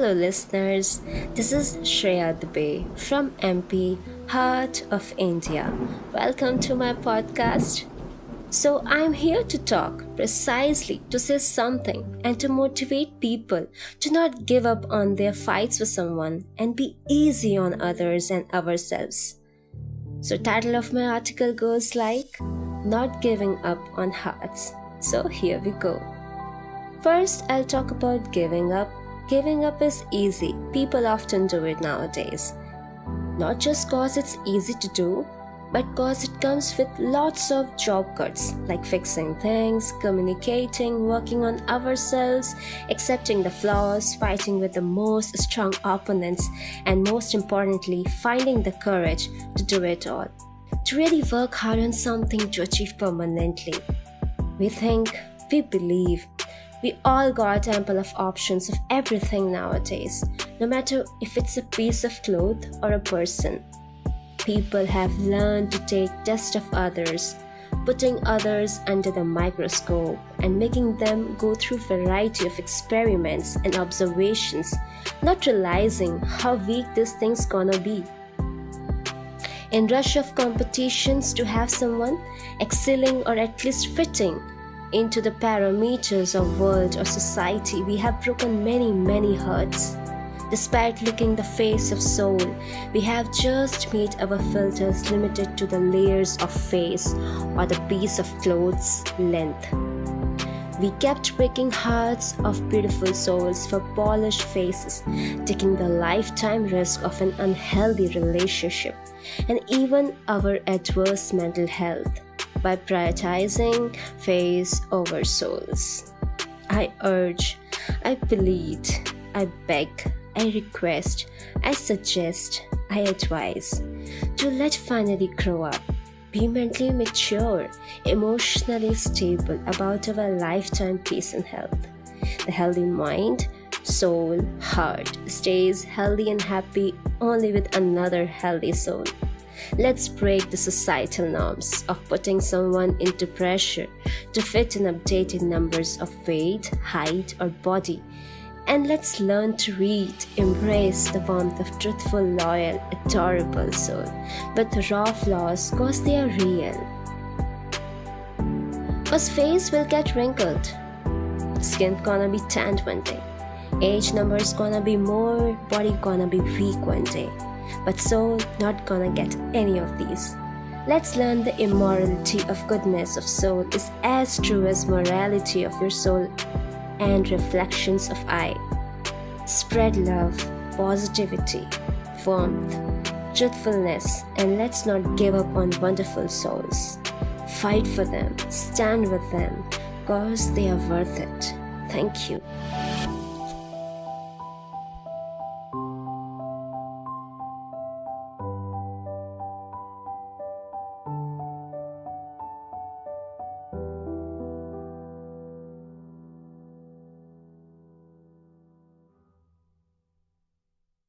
Hello, listeners. This is Shreya Dubey from MP, Heart of India. Welcome to my podcast. So, I'm here to talk precisely to say something and to motivate people to not give up on their fights with someone and be easy on others and ourselves. So, title of my article goes like Not Giving Up on Hearts. So, here we go. First, I'll talk about giving up Giving up is easy. People often do it nowadays. Not just cause it's easy to do, but cause it comes with lots of job cuts like fixing things, communicating, working on ourselves, accepting the flaws, fighting with the most strong opponents, and most importantly, finding the courage to do it all. To really work hard on something to achieve permanently. We think, we believe, we all got ample of options of everything nowadays, no matter if it's a piece of cloth or a person. People have learned to take test of others, putting others under the microscope and making them go through variety of experiments and observations, not realizing how weak this thing's gonna be. In rush of competitions to have someone excelling or at least fitting into the parameters of world or society, we have broken many, many hearts. Despite looking the face of soul, we have just made our filters limited to the layers of face or the piece of clothes length. We kept breaking hearts of beautiful souls for polished faces, taking the lifetime risk of an unhealthy relationship and even our adverse mental health by prioritizing face over souls. I urge, I plead, I beg, I request, I suggest, I advise to let finally grow up, be mentally mature, emotionally stable about our lifetime peace and health. The healthy mind, soul, heart stays healthy and happy only with another healthy soul. Let's break the societal norms of putting someone into pressure to fit in updated numbers of weight, height, or body. And let's learn to read, embrace the warmth of truthful, loyal, adorable soul, but the raw flaws cause they are real. Cause face will get wrinkled, skin gonna be tanned one day, age number is gonna be more, body gonna be weak one day but soul not gonna get any of these. Let's learn the immorality of goodness of soul is as true as morality of your soul and reflections of I. Spread love, positivity, warmth, truthfulness, and let's not give up on wonderful souls. Fight for them, stand with them, cause they are worth it. Thank you.